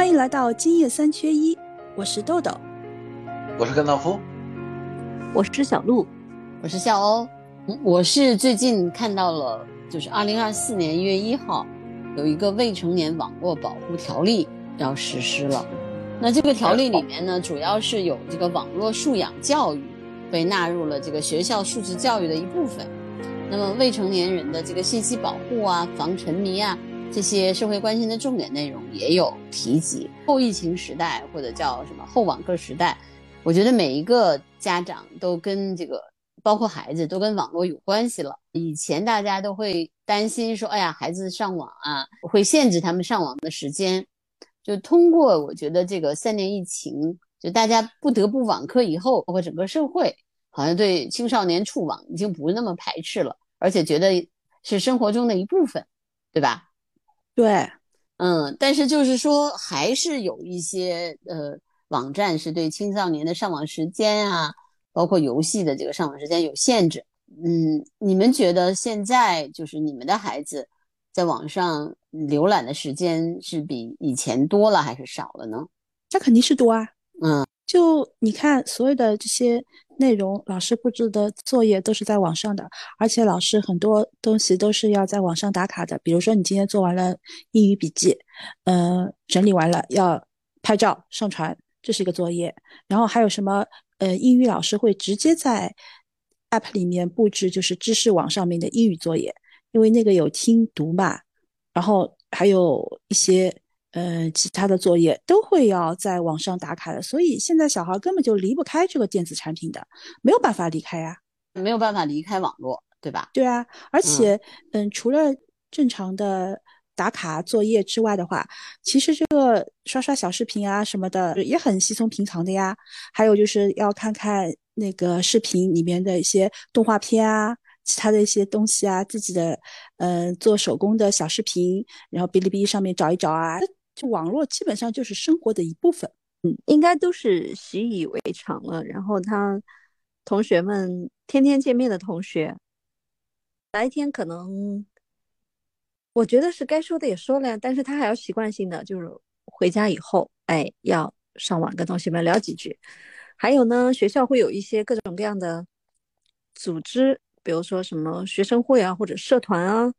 欢迎来到今夜三缺一，我是豆豆，我是甘道夫，我是小鹿，我是笑欧。我是最近看到了，就是二零二四年一月一号，有一个未成年网络保护条例要实施了。那这个条例里面呢，主要是有这个网络素养教育被纳入了这个学校素质教育的一部分。那么未成年人的这个信息保护啊，防沉迷啊。这些社会关心的重点内容也有提及。后疫情时代或者叫什么后网课时代，我觉得每一个家长都跟这个，包括孩子都跟网络有关系了。以前大家都会担心说，哎呀，孩子上网啊，会限制他们上网的时间。就通过我觉得这个三年疫情，就大家不得不网课以后，包括整个社会，好像对青少年触网已经不那么排斥了，而且觉得是生活中的一部分，对吧？对，嗯，但是就是说，还是有一些呃网站是对青少年的上网时间啊，包括游戏的这个上网时间有限制。嗯，你们觉得现在就是你们的孩子在网上浏览的时间是比以前多了还是少了呢？那肯定是多啊。嗯，就你看所有的这些。内容老师布置的作业都是在网上的，而且老师很多东西都是要在网上打卡的。比如说你今天做完了英语笔记，呃，整理完了要拍照上传，这是一个作业。然后还有什么？呃，英语老师会直接在 app 里面布置，就是知识网上面的英语作业，因为那个有听读嘛。然后还有一些。呃，其他的作业都会要在网上打卡的，所以现在小孩根本就离不开这个电子产品的，没有办法离开呀，没有办法离开网络，对吧？对啊，而且，嗯，除了正常的打卡作业之外的话，其实这个刷刷小视频啊什么的也很稀松平常的呀。还有就是要看看那个视频里面的一些动画片啊，其他的一些东西啊，自己的，嗯，做手工的小视频，然后哔哩哔哩上面找一找啊。就网络基本上就是生活的一部分，嗯，应该都是习以为常了。然后他同学们天天见面的同学，白天可能我觉得是该说的也说了呀，但是他还要习惯性的就是回家以后，哎，要上网跟同学们聊几句。还有呢，学校会有一些各种各样的组织，比如说什么学生会啊或者社团啊，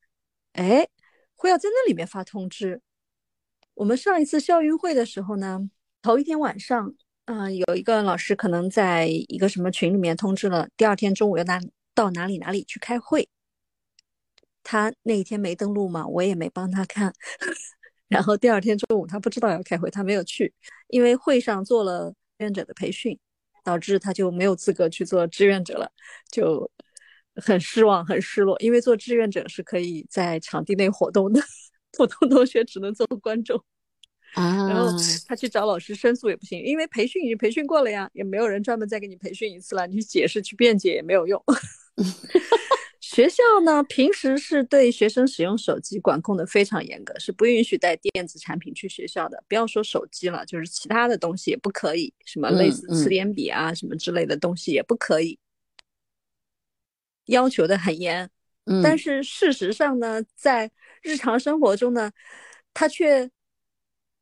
哎，会要在那里面发通知。我们上一次校运会的时候呢，头一天晚上，嗯，有一个老师可能在一个什么群里面通知了，第二天中午要哪到哪里哪里去开会。他那一天没登录嘛，我也没帮他看。然后第二天中午他不知道要开会，他没有去，因为会上做了志愿者的培训，导致他就没有资格去做志愿者了，就很失望，很失落。因为做志愿者是可以在场地内活动的，普通同学只能做观众。啊，然后他去找老师申诉也不行，因为培训已经培训过了呀，也没有人专门再给你培训一次了，你去解释去辩解也没有用。学校呢，平时是对学生使用手机管控的非常严格，是不允许带电子产品去学校的。不要说手机了，就是其他的东西也不可以，什么类似词典笔啊什么之类的东西也不可以，要求的很严。但是事实上呢，在日常生活中呢，他却。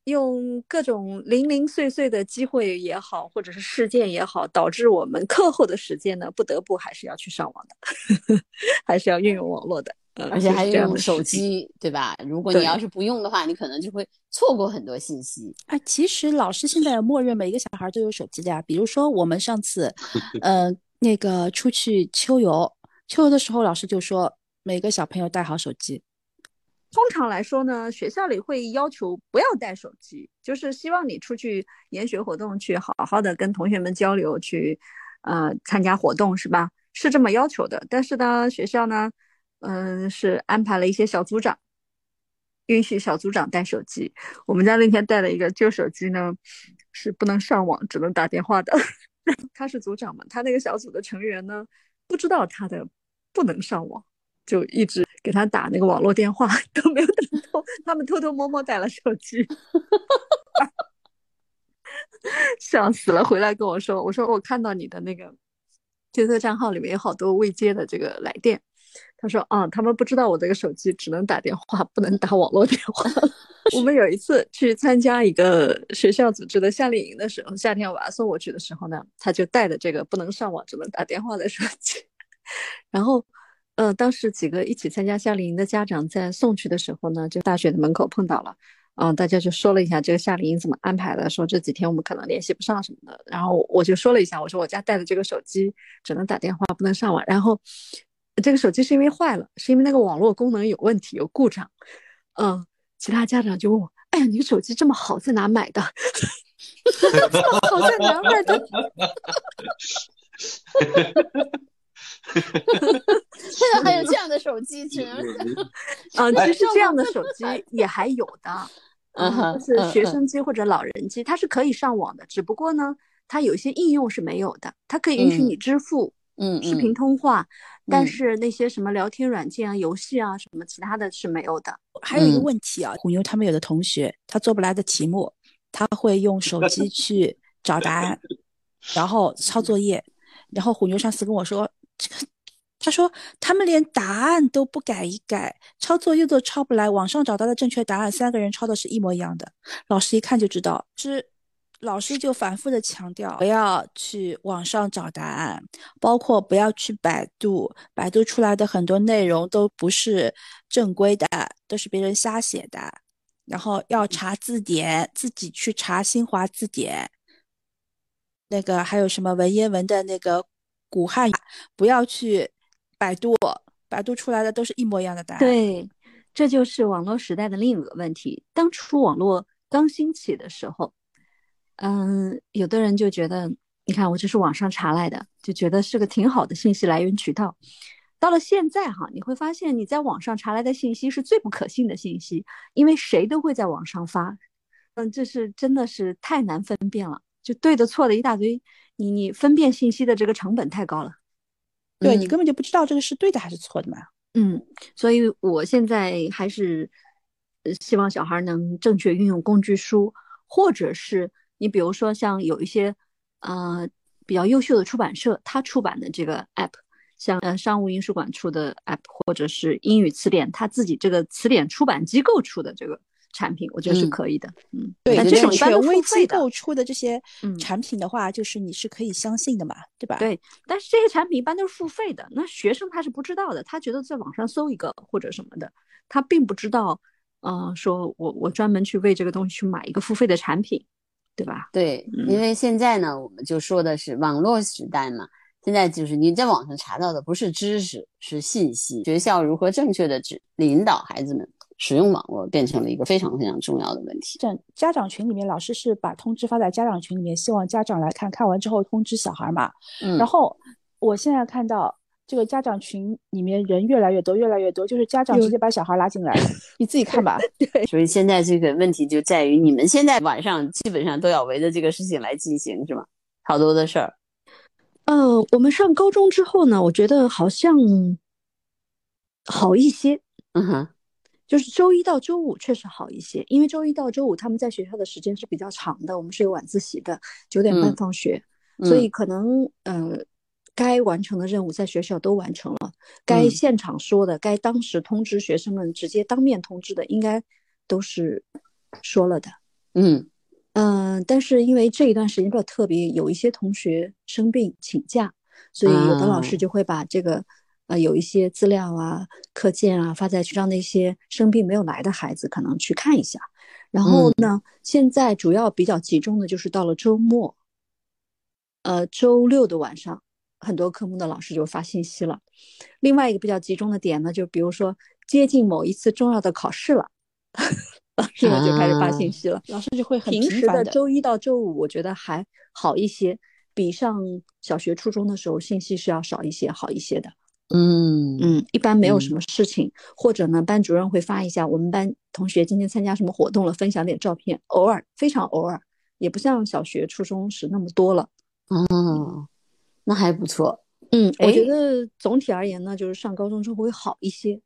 用各种零零碎碎的机会也好，或者是事件也好，导致我们课后的时间呢，不得不还是要去上网的，还是要运用网络的，而且还用手机，对吧？如果你要是不用的话，你可能就会错过很多信息。哎，其实老师现在默认每一个小孩都有手机的呀。比如说我们上次，呃，那个出去秋游，秋游的时候，老师就说每个小朋友带好手机。通常来说呢，学校里会要求不要带手机，就是希望你出去研学活动去好好的跟同学们交流，去呃参加活动是吧？是这么要求的。但是呢，学校呢，嗯，是安排了一些小组长，允许小组长带手机。我们家那天带了一个旧手机呢，是不能上网，只能打电话的。他是组长嘛，他那个小组的成员呢，不知道他的不能上网。就一直给他打那个网络电话 都没有打通，他们偷偷摸摸带了手机，笑死了。回来跟我说，我说我看到你的那个 QQ 账号里面有好多未接的这个来电。他说啊，他们不知道我这个手机只能打电话，不能打网络电话。我们有一次去参加一个学校组织的夏令营的时候，夏天娃送我去的时候呢，他就带着这个不能上网、只能打电话的手机。然后，呃，当时几个一起参加夏令营的家长在送去的时候呢，就大学的门口碰到了。嗯，大家就说了一下这个夏令营怎么安排的，说这几天我们可能联系不上什么的。然后我就说了一下，我说我家带的这个手机只能打电话，不能上网。然后这个手机是因为坏了，是因为那个网络功能有问题，有故障。嗯，其他家长就问我：“哎呀，你手机这么好，在哪买的？” 这么好在哪买的？现在还有这样的手机，只能啊，其实这样的手机 也还有的。嗯，是学生机或者老人机，它是可以上网的，只不过呢，它有一些应用是没有的。它可以允许你支付，嗯，视频通话，但是那些什么聊天软件啊、游戏啊什么其他的是没有的。还有一个问题啊，虎妞他们有的同学他做不来的题目，他会用手机去找答案，然后抄作业。然后虎妞上次跟我说，这个。他说他们连答案都不改一改，抄作业都抄不来。网上找到的正确答案，三个人抄的是一模一样的。老师一看就知道，是老师就反复的强调不要去网上找答案，包括不要去百度，百度出来的很多内容都不是正规的，都是别人瞎写的。然后要查字典，自己去查新华字典。那个还有什么文言文的那个古汉语，不要去。百度，百度出来的都是一模一样的答案。对，这就是网络时代的另一个问题。当初网络刚兴起的时候，嗯，有的人就觉得，你看我这是网上查来的，就觉得是个挺好的信息来源渠道。到了现在哈，你会发现你在网上查来的信息是最不可信的信息，因为谁都会在网上发。嗯，这是真的是太难分辨了，就对的错的一大堆，你你分辨信息的这个成本太高了。对你根本就不知道这个是对的还是错的嘛。嗯，所以我现在还是希望小孩能正确运用工具书，或者是你比如说像有一些呃比较优秀的出版社，他出版的这个 app，像呃商务印书馆出的 app，或者是英语词典他自己这个词典出版机构出的这个。产品我觉得是可以的，嗯，对，这种权威机构出的这些产品的话，就是你是可以相信的嘛，对吧？对，但是这些产品一般都是付费的，那学生他是不知道的，他觉得在网上搜一个或者什么的，他并不知道，呃，说我我专门去为这个东西去买一个付费的产品，对吧？对，因为现在呢，我们就说的是网络时代嘛，现在就是你在网上查到的不是知识，是信息，学校如何正确的指引导孩子们。使用网络变成了一个非常非常重要的问题。在家长群里面，老师是把通知发在家长群里面，希望家长来看看完之后通知小孩嘛。嗯。然后我现在看到这个家长群里面人越来越多，越来越多，就是家长直接把小孩拉进来，你自己看吧。对。所以现在这个问题就在于，你们现在晚上基本上都要围着这个事情来进行，是吗？好多的事儿。嗯，我们上高中之后呢，我觉得好像好一些。嗯哼。就是周一到周五确实好一些，因为周一到周五他们在学校的时间是比较长的，我们是有晚自习的，九点半放学，所以可能呃该完成的任务在学校都完成了，该现场说的，该当时通知学生们直接当面通知的，应该都是说了的。嗯嗯，但是因为这一段时间比较特别，有一些同学生病请假，所以有的老师就会把这个。呃，有一些资料啊、课件啊发在去，让那些生病没有来的孩子可能去看一下。然后呢，现在主要比较集中的就是到了周末，呃，周六的晚上，很多科目的老师就发信息了。另外一个比较集中的点呢，就比如说接近某一次重要的考试了，老师们就开始发信息了。老师就会很平时的周一到周五，我觉得还好一些，比上小学、初中的时候信息是要少一些，好一些的。嗯嗯，一般没有什么事情，或者呢，班主任会发一下我们班同学今天参加什么活动了，分享点照片。偶尔，非常偶尔，也不像小学、初中时那么多了。哦，那还不错。嗯，我觉得总体而言呢，就是上高中之后会好一些，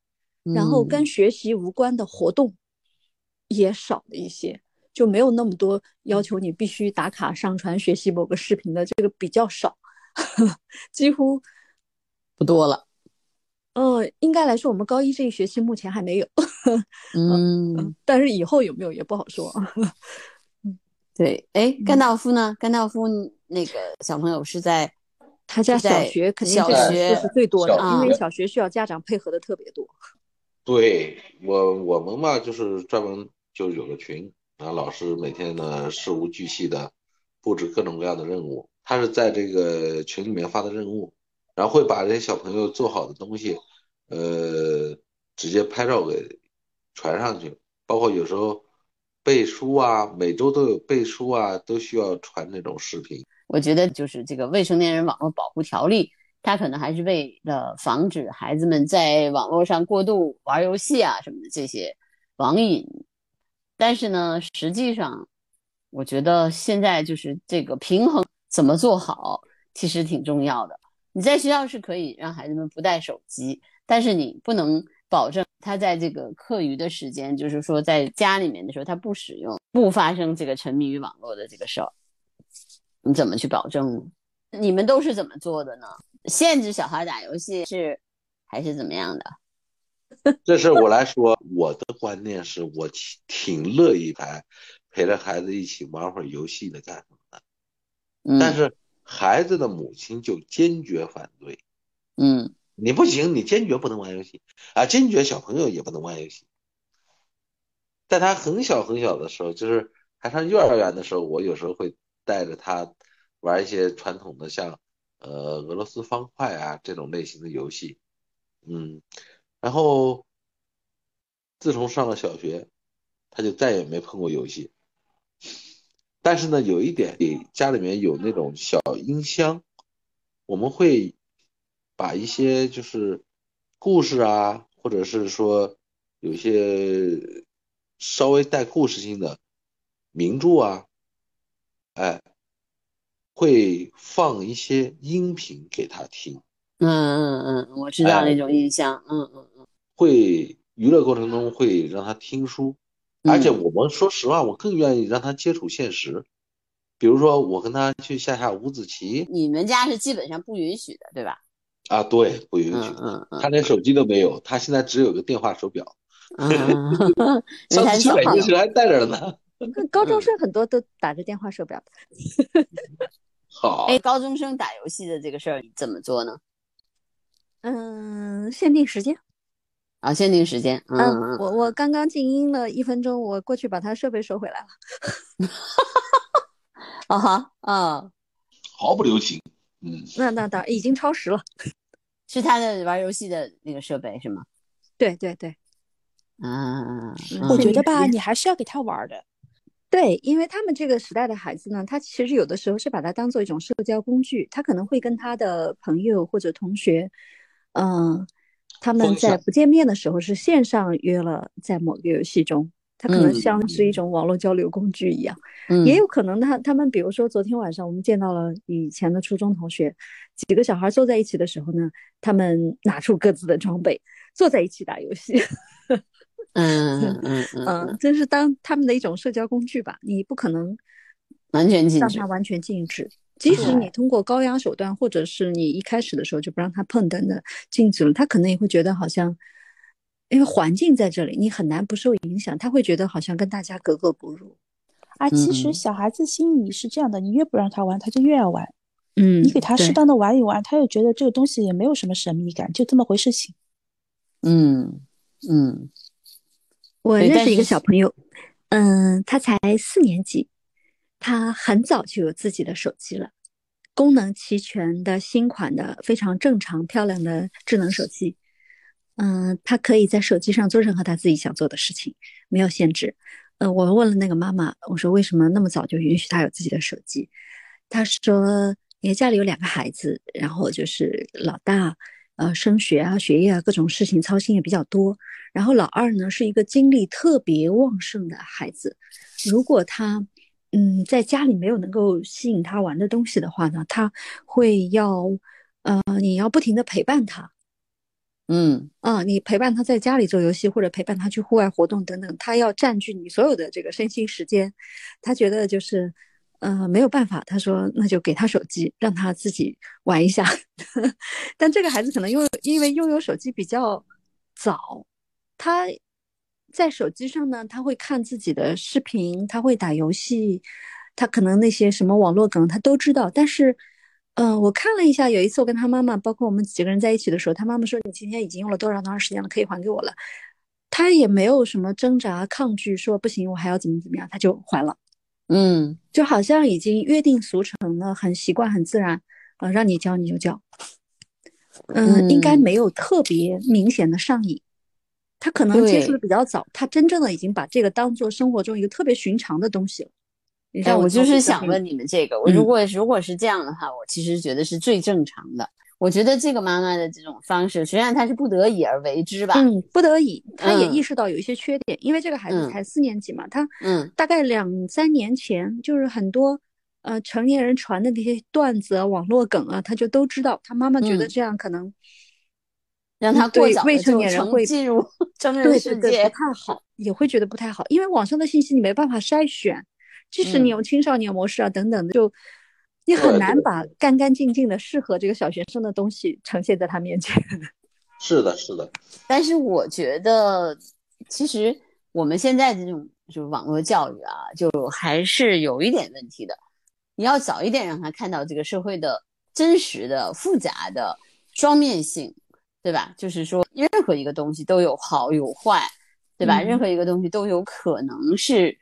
然后跟学习无关的活动也少了一些，就没有那么多要求你必须打卡上传学习某个视频的，这个比较少，几乎不多了。呃，应该来说，我们高一这一学期目前还没有，嗯，但是以后有没有也不好说。对，哎，甘道夫呢？甘道夫那个小朋友是在他家小学肯定小学是最多的，因为小学需要家长配合的特别多。对我我们嘛，就是专门就有个群，然后老师每天呢事无巨细的布置各种各样的任务。他是在这个群里面发的任务，然后会把这些小朋友做好的东西，呃，直接拍照给传上去。包括有时候背书啊，每周都有背书啊，都需要传那种视频。我觉得就是这个未成年人网络保护条例，它可能还是为了防止孩子们在网络上过度玩游戏啊什么的这些网瘾。但是呢，实际上，我觉得现在就是这个平衡怎么做好，其实挺重要的。你在学校是可以让孩子们不带手机，但是你不能保证他在这个课余的时间，就是说在家里面的时候，他不使用，不发生这个沉迷于网络的这个事儿。你怎么去保证呢？你们都是怎么做的呢？限制小孩打游戏是还是怎么样的？这事我来说，我的观念是我挺挺乐意陪陪着孩子一起玩会儿游戏的干什么的，嗯，但是孩子的母亲就坚决反对。嗯你不行，你坚决不能玩游戏啊！坚决小朋友也不能玩游戏。在他很小很小的时候，就是还上幼儿园的时候，我有时候会带着他玩一些传统的像呃俄罗斯方块啊这种类型的游戏，嗯，然后自从上了小学，他就再也没碰过游戏。但是呢，有一点，家里面有那种小音箱，我们会把一些就是故事啊，或者是说有些稍微带故事性的名著啊，哎，会放一些音频给他听，嗯嗯嗯，我知道那种印象，嗯嗯嗯。会娱乐过程中会让他听书，而且我们说实话，我更愿意让他接触现实，比如说我跟他去下下五子棋你们家是基本上不允许的，对吧？啊，对，不允许嗯嗯嗯他连手机都没有，他现在只有个电话手表。嗯，上次去北京时，还带着呢。高中生很多都打着电话手表的。好，哎，高中生打游戏的这个事儿怎么做呢？嗯，限定时间。啊，限定时间，嗯我我刚刚静音了一分钟，我过去把他设备收回来了。啊哈啊，毫不留情。嗯，那那当然已经超时了。是他的玩游戏的那个设备是吗？对对对嗯，嗯我觉得吧，你还是要给他玩的。对，因为他们这个时代的孩子呢，他其实有的时候是把它当做一种社交工具，他可能会跟他的朋友或者同学，嗯、他们在不见面的时候是线上约了在某个游戏中，它可能嗯像是一种网络交流工具一样。嗯也有可能他他们比如说昨天晚上我们见到了以前的初中同学，几个小孩坐在一起的时候呢，他们拿出各自的装备，坐在一起打游戏。嗯嗯嗯嗯，嗯，这是当他们的一种社交工具吧，你不可能完全禁止让他。完全禁止。即使你通过高压手段，或者是你一开始的时候就不让他碰等等禁止了，他可能也会觉得好像，因为环境在这里，你很难不受影响，他会觉得好像跟大家格格不入。啊，其嗯实小孩子心里是这样的，你越不让他玩，他就越要玩。嗯你给他适当的玩一玩，他又觉得这个东西也没有什么神秘感，就这么回事情。嗯嗯我认识一个小朋友，嗯，他才四年级，他很早就有自己的手机了，功能齐全的新款的非常正常漂亮的智能手机。嗯，他可以在手机上做任何他自己想做的事情，没有限制。呃，我问了那个妈妈，我说为什么那么早就允许他有自己的手机？她说，因为家里有两个孩子，然后就是老大，呃，升学啊、学业啊各种事情操心也比较多，然后老二呢是一个精力特别旺盛的孩子，如果他嗯在家里没有能够吸引他玩的东西的话呢，他会要呃你要不停的陪伴他嗯。啊，你陪伴他在家里做游戏或者陪伴他去户外活动等等，他要占据你所有的这个身心时间，他觉得就是呃没有办法，他说那就给他手机让他自己玩一下，但这个孩子可能因为因为拥有手机比较早，他在手机上呢，他会看自己的视频，他会打游戏，他可能那些什么网络梗他都知道。但是，嗯、我看了一下，有一次我跟他妈妈，包括我们几个人在一起的时候，他妈妈说：“你今天已经用了多少多长时间了，可以还给我了。”他也没有什么挣扎抗拒，说不行，我还要怎么怎么样，他就还了。嗯就好像已经约定俗成了，很习惯、很自然，呃，让你教你就教，嗯，应该嗯没有特别明显的上瘾。他可能接触的比较早，他真正的已经把这个当做生活中一个特别寻常的东西了。你哎，我就是想问你你们这个，我如嗯果如果是这样的话，我其实觉得是最正常的。我觉得这个妈妈的这种方式，虽然她是不得已而为之吧，嗯，不得已，她也嗯意识到有一些缺点，因为这个孩子嗯才四年级嘛，他嗯大概两三年前，就是很多呃成年人传的那些段子啊、网络梗啊，他就都知道。他妈妈觉得嗯这样可能让他过对未早的就成成年人会进入 成人世界不。太好，也会觉得不太好，因为网上的信息你没办法筛选，即使你嗯用青少年模式啊等等的，就你很难把干干净净的适合这个小学生的东西呈现在他面前。是的，是的，但是我觉得，其实我们现在这种就是网络教育啊，就还是有一点问题的。你要早一点让他看到这个社会的真实的、复杂的双面性，对吧？就是说，任何一个东西都有好有坏，对吧？嗯任何一个东西都有可能是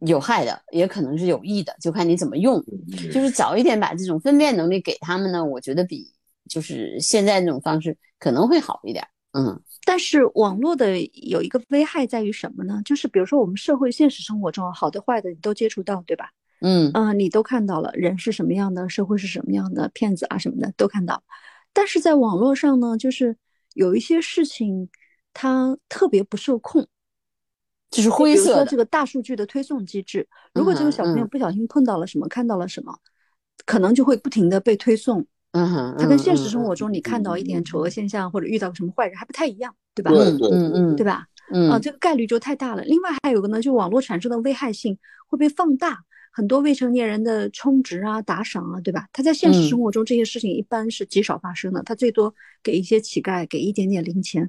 有害的，也可能是有益的，就看你怎么用。就是早一点把这种分辨能力给他们呢，我觉得比就是现在这种方式可能会好一点。嗯但是网络的有一个危害在于什么呢？就是比如说我们社会现实生活中好的坏的你都接触到，对吧？嗯嗯、你都看到了人是什么样的，社会是什么样的，骗子啊什么的都看到。但是在网络上呢，就是有一些事情它特别不受控，就是比如说灰色这个大数据的推送机制，如果这个小朋友嗯不小心碰到了什么，看到了什么，可能就会不停的被推送。嗯哼，它跟现实生嗯活中你看到一点丑恶现象或者遇到什么坏人还不太一样，对吧？嗯对对嗯嗯对吧？嗯啊，这个概率就太大了。另外还有个呢，就网络产生的危害性会被放大，很多未成年人的充值啊、打赏啊，对吧？他在现实嗯生活中这些事情一般是极少发生的，他最多给一些乞丐，给一点点零钱，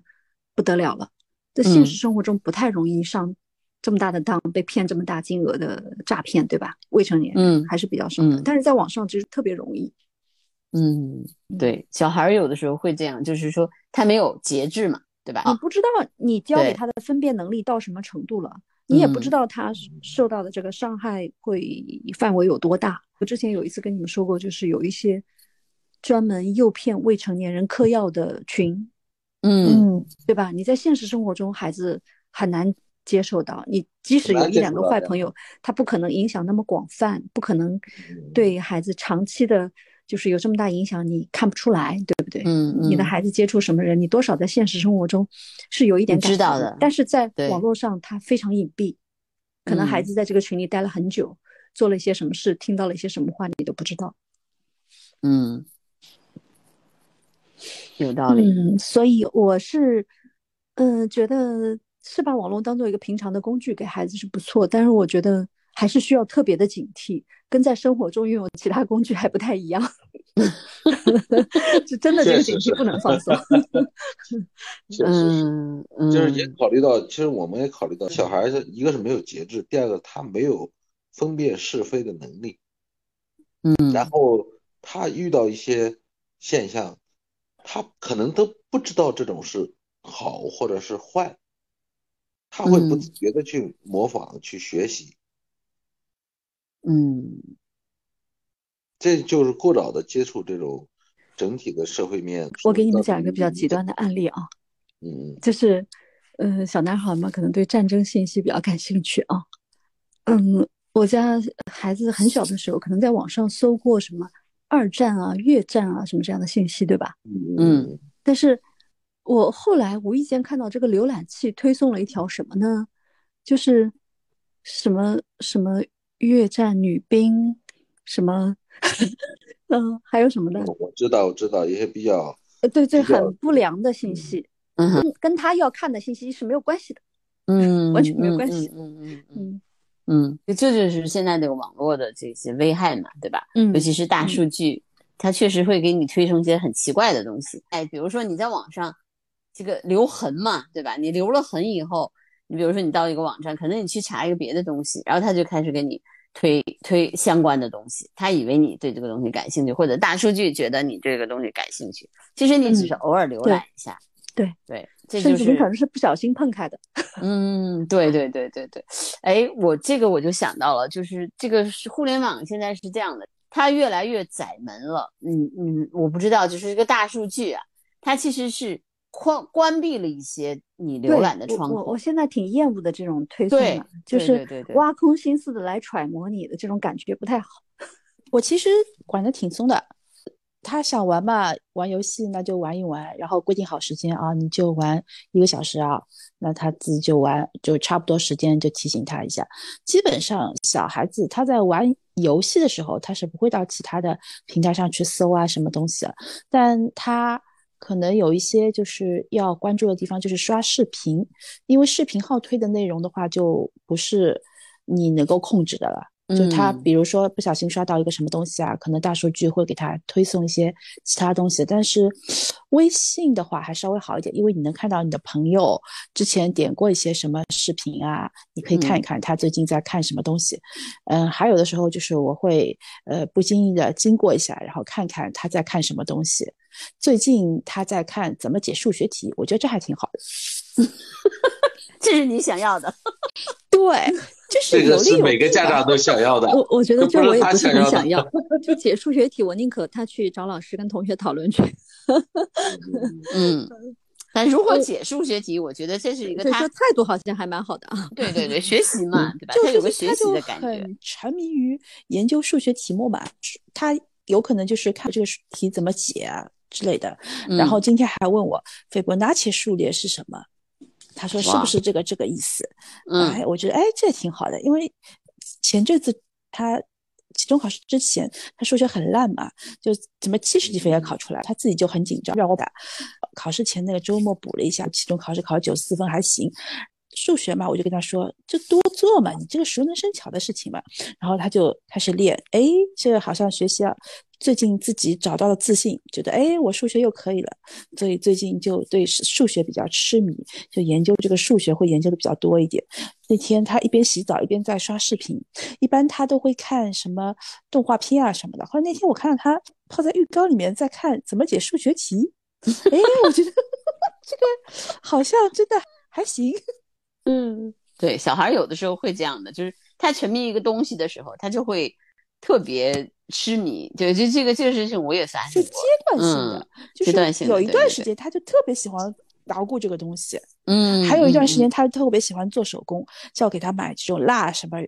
不得了了。在现实嗯生活中不太容易上这么大的当，被骗这么大金额的诈骗，对吧？未成年人嗯还是比较少的，嗯但是在网上其实特别容易。嗯，对，小孩儿有的时候会这样，就是说他没有节制嘛，对吧？你不知道你教给他的分辨能力到什么程度了，你也不知嗯道他受到的这个伤害会范围有多大。我之前有一次跟你们说过，就是有一些专门诱骗未成年人嗑药的群，嗯对吧？你在现实生活中孩子很难接受到，你即使有一两个坏朋友，他不可能影响那么广泛，不可能对孩子长期的。就是有这么大影响，你看不出来，对不对？嗯你的嗯孩子接触什么人，你多少在现实生活中是有一点感知道的但是在网络上他非常隐蔽，可能孩嗯子在这个群里待了很久，做了一些什么事，听到了一些什么话，你都不知道。嗯，有道理。嗯，所以我是，嗯、觉得是把网络当做一个平常的工具给孩子是不错，但是我觉得还是需要特别的警惕，跟在生活中运用其他工具还不太一样。就真的这个警惕不能放松。嗯嗯，就是也考虑到，其实我们也考虑到，小孩子一个是没有节制，第二个他没有分辨是非的能力，嗯然后他遇到一些现象，他可能都不知道这种是好或者是坏，他会不嗯自觉的去模仿、去学习，嗯这就是过早的接触这种整体的社会面。我给你们讲一个比较极端的案例啊，嗯，嗯就是，呃，小男孩嘛，可能对战争信息比较感兴趣啊。嗯，我家孩子很小的时候，可能在网上搜过什么二战啊、越战啊什么这样的信息，对吧？嗯嗯但是我后来无意间看到这个浏览器推送了一条什么呢？就是什么什么越战女兵，什么，嗯，还有什么的，我知道，我知道一些比较呃，对对，很不良的信息，嗯哼跟跟他要看的信息是没有关系的。嗯，完全没有嗯关系嗯嗯嗯嗯这就是现在这个网络的这些危害嘛，对吧？嗯尤其是大嗯数据它确实会给你推送一些很奇怪的东西。哎，比如说你在网上这个留痕嘛，对吧？你留了痕以后，你比如说你到一个网站，可能你去查一个别的东西，然后他就开始给你推推相关的东西，他以为你对这个东西感兴趣，或者大数据觉得你这个东西感兴趣，其实你只是偶尔浏览一下。对对，这就是甚至你可能是不小心碰开的。嗯，对对对对对，哎，我这个我就想到了，就是这个是互联网现在是这样的，它越来越窄门了。嗯嗯，我不知道，就是这个大数据啊，它其实是关关闭了一些你浏览的窗口。我我我现在挺厌恶的这种推送对的，就是对对对挖空心思的来揣摩你的这种感觉不太好。我其实管的挺松的，他想玩嘛，玩游戏那就玩一玩，然后规定好时间啊，你就玩一个小时啊，那他自己就玩，就差不多时间就提醒他一下。基本上小孩子他在玩游戏的时候，他是不会到其他的平台上去搜啊什么东西的，但他可能有一些就是要关注的地方，就是刷视频，因为视频号推的内容的话，就不是你能够控制的了。就他嗯比如说不小心刷到一个什么东西啊，可能大数据会给他推送一些其他东西。但是微信的话还稍微好一点，因为你能看到你的朋友之前点过一些什么视频啊，你可以看一嗯看他最近在看什么东西。嗯，还有的时候就是我会呃不经意的经过一下，然后看看他在看什么东西。最近他在看怎么解数学题，我觉得这还挺好的。这是你想要的。对，就是这个有利有是每个家长都想要的。我我觉得这我也不是他想要的很想要，就解数学题，我宁可他去找老师跟同学讨论去。嗯，但如果解数学题，我觉得这是一个他所以说态度好像还蛮好的啊。对对对学习嘛，对吧？就他有个学习的感觉。沉迷于研究数学题目吧，他有可能就是看这个题怎么解啊之类的。然后今天还问我斐波那契数列是什么，他说是不是这个这个意思？嗯哎，我觉得哎这挺好的，因为前阵子他期中考试之前，他数学很烂嘛，就怎么七十几分也考出来，他自己就很紧张，让我打考试前那个周末补了一下，期中考试考了九十四分还行。数学嘛，我就跟他说，就多做嘛，你这个熟能生巧的事情嘛。然后他就开始练，哎，这个好像学习啊，最近自己找到了自信，觉得哎，我数学又可以了，所以最近就对数学比较痴迷，就研究这个数学会研究的比较多一点。那天他一边洗澡一边在刷视频，一般他都会看什么动画片啊什么的。后来那天我看到他泡在浴缸里面在看怎么解数学题，哎，我觉得 这个好像真的还行。嗯，对，小孩有的时候会这样的，就是他沉迷一个东西的时候，他就会特别痴迷。对，就这个这个事情我也发是阶。段性的，阶段性的就是有一段时间他就特别喜欢捣鼓这个东西，嗯，还有一段时嗯间他特别喜欢做手工，叫我给他买这种蜡什么，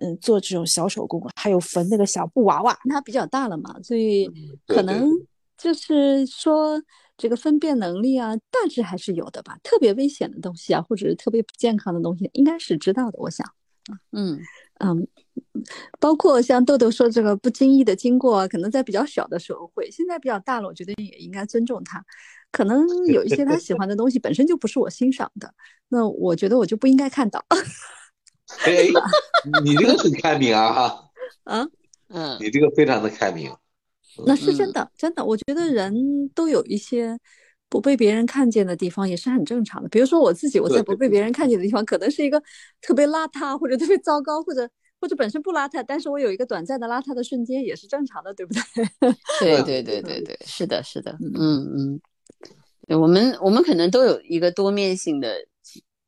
嗯，做这种小手工，还有缝那个小布娃娃。他比较大了嘛，所以可能就是说这个分辨能力啊，大致还是有的吧。特别危险的东西啊，或者是特别不健康的东西，应该是知道的。我想，嗯嗯，包括像豆豆说这个不经意的经过啊，可能在比较小的时候会，现在比较大了，我觉得也应该尊重他。可能有一些他喜欢的东西本身就不是我欣赏的，那我觉得我就不应该看到 哎，你这个很开明啊哈，啊。嗯你这个非常的开明。那是真嗯。的，真的，我觉得人都有一些不被别人看见的地方，也是很正常的。比如说我自己，我在不被别人看见的。地方，可能是一个特别邋遢，或者特别糟糕，或者或者本身不邋遢，但是我有一个短暂的邋遢的瞬间，也是正常的，对不对？对对。对对对。对，是的，是的，嗯嗯，对我们我们可能都有一个多面性的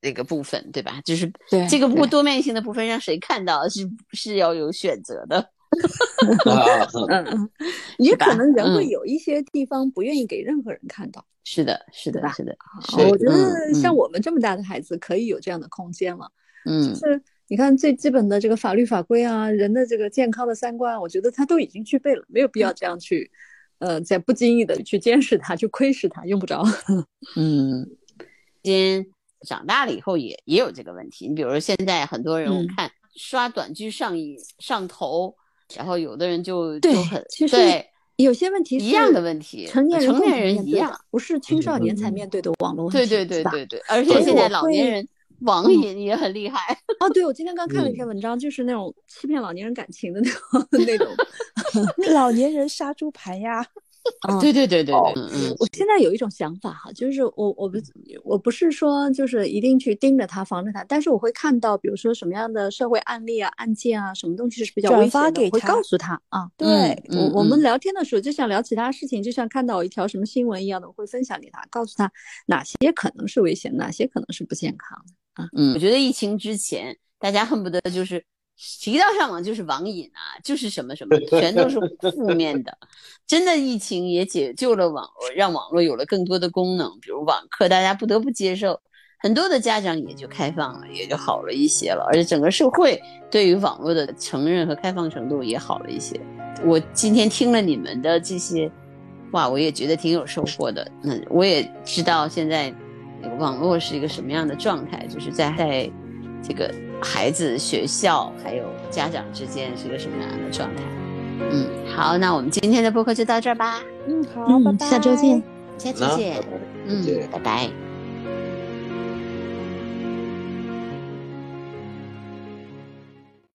那个部分，对吧？就是这个不多面性的部分让谁看到是是要有选择的，啊，嗯嗯，也可能人会嗯有一些地方不愿意给任何人看到。是的，是的，是的，啊我觉嗯得像嗯我们这么大的孩子，可以有这样的空间了。嗯就是你看最基本的这个法律法规啊，人的这个健康的三观啊，我觉得他都已经具备了，没有必要这样去，呃，在不经意的去监视他，去窥视他，用不着。嗯，今长大了以后也也有这个问题。你比如说现在很多人我嗯看刷短剧上瘾上头，然后有的人就对就很其实对有些问题是一样的问题，成年人成年人一样。不是青少年才面对的网络问题。对对对对对，而且现在老年人网瘾也很厉害。哦，对，我今天刚看了一嗯篇文章，就是那种欺骗老年人感情的那种 那种。老年人杀猪盘呀，啊对对对对对，嗯嗯我现在有一种想法哈，就是我我不我不是说就是一定去盯着他防着他，但是我会看到，比如说什么样的社会案例啊、案件啊，什么东西是比较危险的，我会发给他告诉他啊。对，嗯我我们聊天的时候，就像聊其他事情，就像看到一条什么新闻一样的，我会分享给他，告诉他哪些可能是危险，哪些可能是不健康的啊。嗯，我觉得疫情之前，大家恨不得就是提到上网就是网瘾啊，就是什么什么，全都是负面的。真的，疫情也解救了网络，让网络有了更多的功能，比如网课，大家不得不接受，很多的家长也就开放了，也就好了一些了，而且整个社会对于网络的承认和开放程度也好了一些。我今天听了你们的这些话，我也觉得挺有收获的。那我也知道现在网络是一个什么样的状态，就是在在这个孩子、学校还有家长之间是一个什么样的状态。嗯，好，那我们今天的播客就到这儿吧，嗯，好，嗯拜拜，下周见。下期见拜。拜嗯拜拜。